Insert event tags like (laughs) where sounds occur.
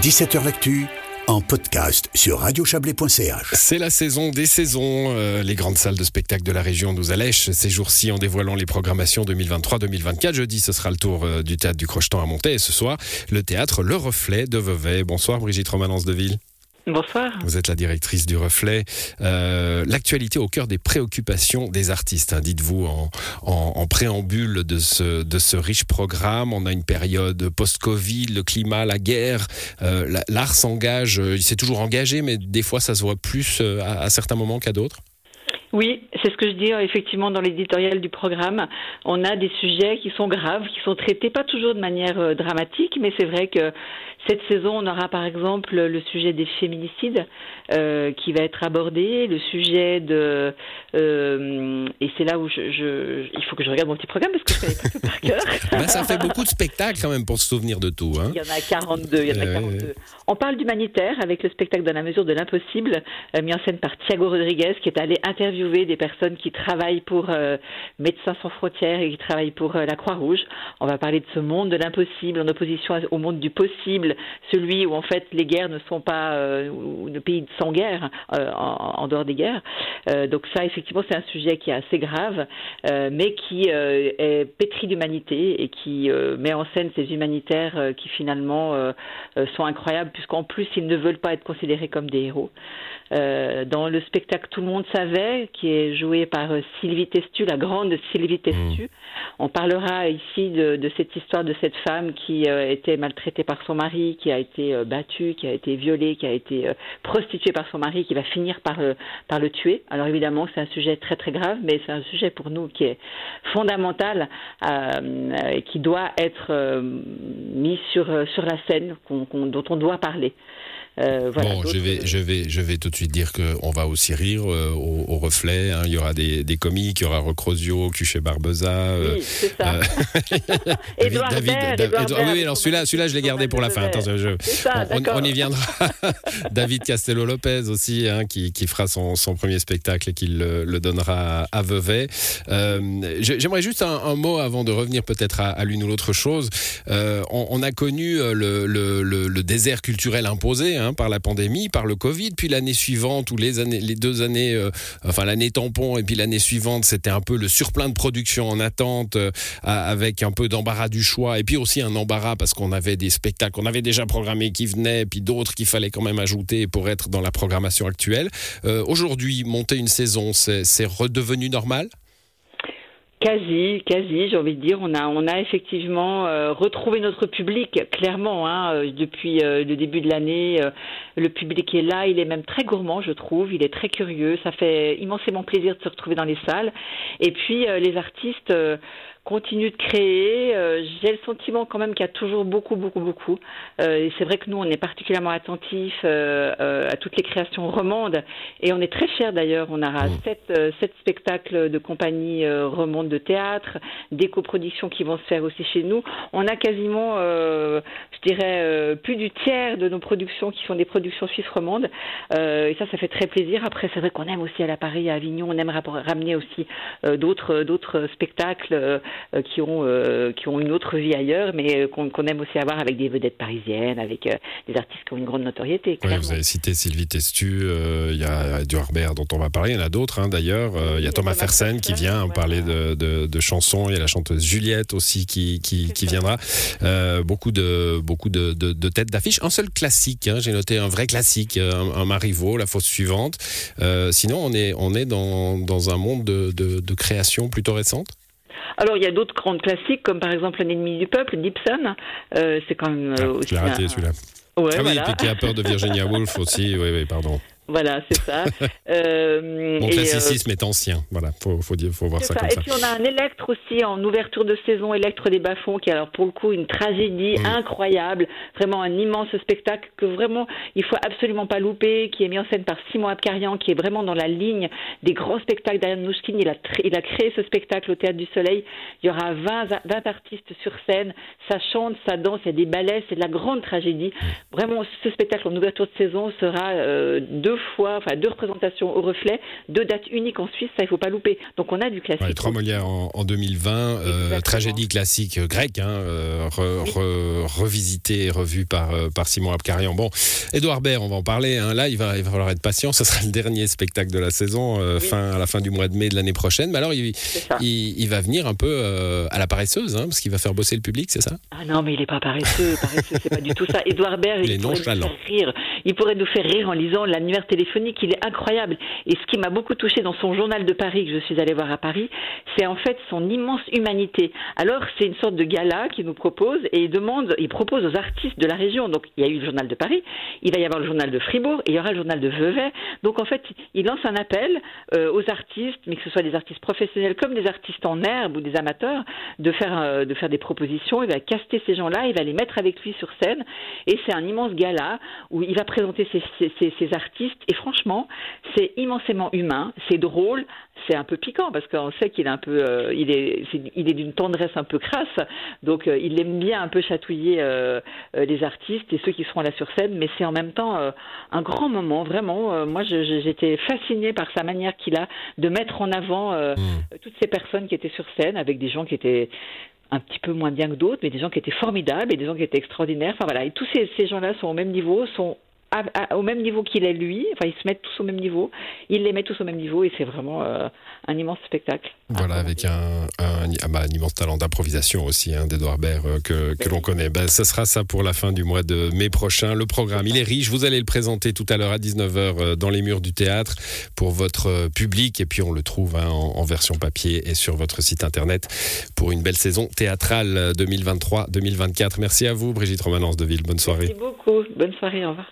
17h L'actu en podcast sur radiochablais.ch. C'est la saison des saisons. Euh, les grandes salles de spectacle de la région nous allèchent ces jours-ci en dévoilant les programmations 2023-2024. Jeudi, ce sera le tour euh, du théâtre du Crochetan à Monter et ce soir, le théâtre Le Reflet de Vevey. Bonsoir Brigitte Romanence de Ville. Bonsoir. Vous êtes la directrice du Reflet. Euh, l'actualité au cœur des préoccupations des artistes. Hein. Dites-vous en, préambule de ce, riche programme, on a une période post-Covid, le climat, la guerre. Euh, l'art s'engage, il s'est toujours engagé, mais des fois ça se voit plus euh, à certains moments qu'à d'autres. Oui, c'est ce que je dis effectivement dans l'éditorial du programme. On a des sujets qui sont graves, qui sont traités pas toujours de manière euh, dramatique, mais c'est vrai que cette saison, on aura par exemple le sujet des féminicides euh, qui va être abordé, le sujet de euh, et c'est là où je, je, il faut que je regarde mon petit programme parce que je connais pas tout par cœur. (laughs) ça fait beaucoup de spectacles quand même pour se souvenir de tout. Hein. Il y en a 42. Il y en a 42. On parle d'humanitaire avec le spectacle dans la mesure de l'impossible, mis en scène par Thiago Rodriguez, qui est allé interviewer des personnes qui travaillent pour euh, Médecins sans frontières et qui travaillent pour euh, la Croix-Rouge. On va parler de ce monde de l'impossible en opposition au monde du possible, celui où en fait les guerres ne sont pas euh, le pays sans guerre en, dehors des guerres. donc ça effectivement c'est un sujet qui est assez grave, mais qui est pétri d'humanité et qui met en scène ces humanitaires qui finalement sont incroyables puisqu'en plus ils ne veulent pas être considérés comme des héros. dans le spectacle Tout le monde savait, qui est jouée par euh, Sylvie Testu, la grande Sylvie Testu. Mmh. On parlera ici de, cette histoire de cette femme qui euh, était maltraitée par son mari, qui a été euh, battue, qui a été violée, qui a été prostituée par son mari, qui va finir par, par le tuer. Alors évidemment, c'est un sujet très très grave, mais c'est un sujet pour nous qui est fondamental et qui doit être mis sur, sur la scène, dont on doit parler. Euh, bon, je vais, je, vais, je vais tout de suite dire qu'on va aussi rire euh, au, reflet. Hein. Il y aura des, des, comiques, il y aura Recrosio, Cuchet Barbeza. oui, c'est ça. (laughs) David, David, oui, alors celui-là, celui-là, je l'ai gardé pour la fin. Attends, je, on, y viendra. (laughs) David Castello-Lopez aussi, hein, qui, qui, fera son, son, premier spectacle et qui le, donnera à Vevey. Euh, j'aimerais juste un, mot avant de revenir peut-être à, l'une ou l'autre chose. On, a connu le, le, le, désert culturel imposé. Hein, Hein, par la pandémie, par le Covid, puis l'année suivante ou les deux années, euh, enfin l'année tampon et puis l'année suivante, c'était un peu le surplein de production en attente, euh, avec un peu d'embarras du choix et puis aussi un embarras parce qu'on avait des spectacles qu'on avait déjà programmés qui venaient, puis d'autres qu'il fallait quand même ajouter pour être dans la programmation actuelle. Euh, aujourd'hui, monter une saison, c'est redevenu normal? Quasi, quasi, j'ai envie de dire, on a, on a effectivement euh, retrouvé notre public clairement hein, euh, depuis euh, le début de l'année. le public est là, il est même très gourmand, je trouve, il est très curieux. Ça fait immensément plaisir de se retrouver dans les salles. Et puis les artistes continue de créer. Euh, j'ai le sentiment quand même qu'il y a toujours beaucoup, beaucoup, beaucoup. Euh, et c'est vrai que nous, on est particulièrement attentifs euh, à toutes les créations romandes. Et on est très fiers d'ailleurs. On aura mmh. sept, sept, spectacles de compagnie romandes de théâtre, des coproductions qui vont se faire aussi chez nous. On a quasiment, je dirais, plus du tiers de nos productions qui sont des productions suisses romandes. et ça, ça fait très plaisir. Après, c'est vrai qu'on aime aussi à la Paris, à Avignon, on aime ramener aussi d'autres, d'autres spectacles euh, qui ont euh, qui ont une autre vie ailleurs, mais euh, qu'on aime aussi avoir avec des vedettes parisiennes, avec des artistes qui ont une grande notoriété. vous avez cité Sylvie Testu, il y a Edouard Baird dont on va parler, il y en a d'autres hein, d'ailleurs. Il y a Thomas Fersen qui vient parler de, de, chansons, il y a la chanteuse Juliette aussi qui, qui, qui viendra. beaucoup de, beaucoup de, de têtes d'affiche. Un seul classique, hein, j'ai noté un vrai classique, un, Marivaux, La Fosse suivante. sinon, on est, on est dans, dans un monde de, de création plutôt récente? Alors, il y a d'autres grandes classiques, comme par exemple L'ennemi du peuple, d'Ibsen. Euh, c'est quand même euh, ah, aussi. raté celui-là. Ouais, ah oui, et puis qui a peur de Virginia Woolf aussi. Oui, oui, pardon. Voilà, c'est ça. (laughs) euh, Mon classicisme est ancien. Voilà, faut, faut, dire, faut voir ça, comme ça. Et puis on a un électre aussi en ouverture de saison, électre des bas qui est alors pour le coup une tragédie mm. incroyable, vraiment un immense spectacle que vraiment il faut absolument pas louper, qui est mis en scène par Simon Abkarian, qui est vraiment dans la ligne des grands spectacles d'Ariane Nouchkine. Il a, il a créé ce spectacle au Théâtre du Soleil. Il y aura 20, 20 artistes sur scène. Ça chante, ça danse, il y a des ballets, c'est de la grande tragédie. Mm. Vraiment, ce spectacle en ouverture de saison sera euh, deux fois, enfin deux représentations au reflet, deux dates uniques en Suisse, ça il faut pas louper. Donc on a du classique. trois Molières en, 2020, euh, tragédie classique grecque, hein, revisité et revue par, par Simon Abkarian. Bon, Edouard Baird, on va en parler. Hein. Là, il va, il va falloir être patient. Ce sera le dernier spectacle de la saison, fin, à la fin du mois de mai de l'année prochaine. Mais alors, il, il, va venir un peu à la paresseuse, hein, parce qu'il va faire bosser le public, c'est ça? Ah non, mais il n'est pas paresseux. paresseux c'est pas du tout ça. Edouard Baird, il, pourrait nous faire rire. Il pourrait nous faire rire en lisant l'annuaire téléphonique. Il est incroyable. Et ce qui m'a beaucoup touché dans son journal de Paris que je suis allée voir à Paris, c'est en fait son immense humanité. Alors, c'est une sorte de gala qu'il nous propose et il demande, il propose aux artistes de la région. Donc, il y a eu le journal de Paris, il va y avoir le journal de Fribourg et il y aura le journal de Vevey. Donc, en fait, il lance un appel euh, aux artistes, mais que ce soit des artistes professionnels comme des artistes en herbe ou des amateurs, de faire, euh, de faire des propositions. Il va caster ces gens-là, il va les mettre avec lui sur scène. Et c'est un immense gala où il va présenter ses, ses, artistes. Et franchement, c'est immensément humain, c'est drôle, c'est un peu piquant parce qu'on sait qu'il est un peu, euh, il est, il est d'une tendresse un peu crasse. Donc euh, il aime bien un peu chatouiller euh, les artistes et ceux qui seront là sur scène. Mais c'est en même temps un grand moment, vraiment. moi, j'étais fascinée par sa manière qu'il a de mettre en avant mmh. toutes ces personnes qui étaient sur scène avec des gens qui étaient un petit peu moins bien que d'autres, mais des gens qui étaient formidables et des gens qui étaient extraordinaires. Enfin voilà, et tous ces, ces gens-là sont au même niveau, sont au même niveau qu'il est lui, enfin ils se mettent tous au même niveau, il les met tous au même niveau et c'est vraiment euh, un immense spectacle. Voilà, avec un, un, ah bah, un, immense talent d'improvisation aussi hein, d'Edouard Baird euh, que, que l'on connaît. Ben, ça sera ça pour la fin du mois de mai prochain. Le programme, il est riche, vous allez le présenter tout à l'heure à 19h euh, dans les murs du théâtre pour votre public et puis on le trouve hein, en, en, version papier et sur votre site internet pour une belle saison théâtrale 2023-2024. Merci à vous Brigitte Romanence de Ville, bonne soirée. Merci beaucoup, bonne soirée, au revoir.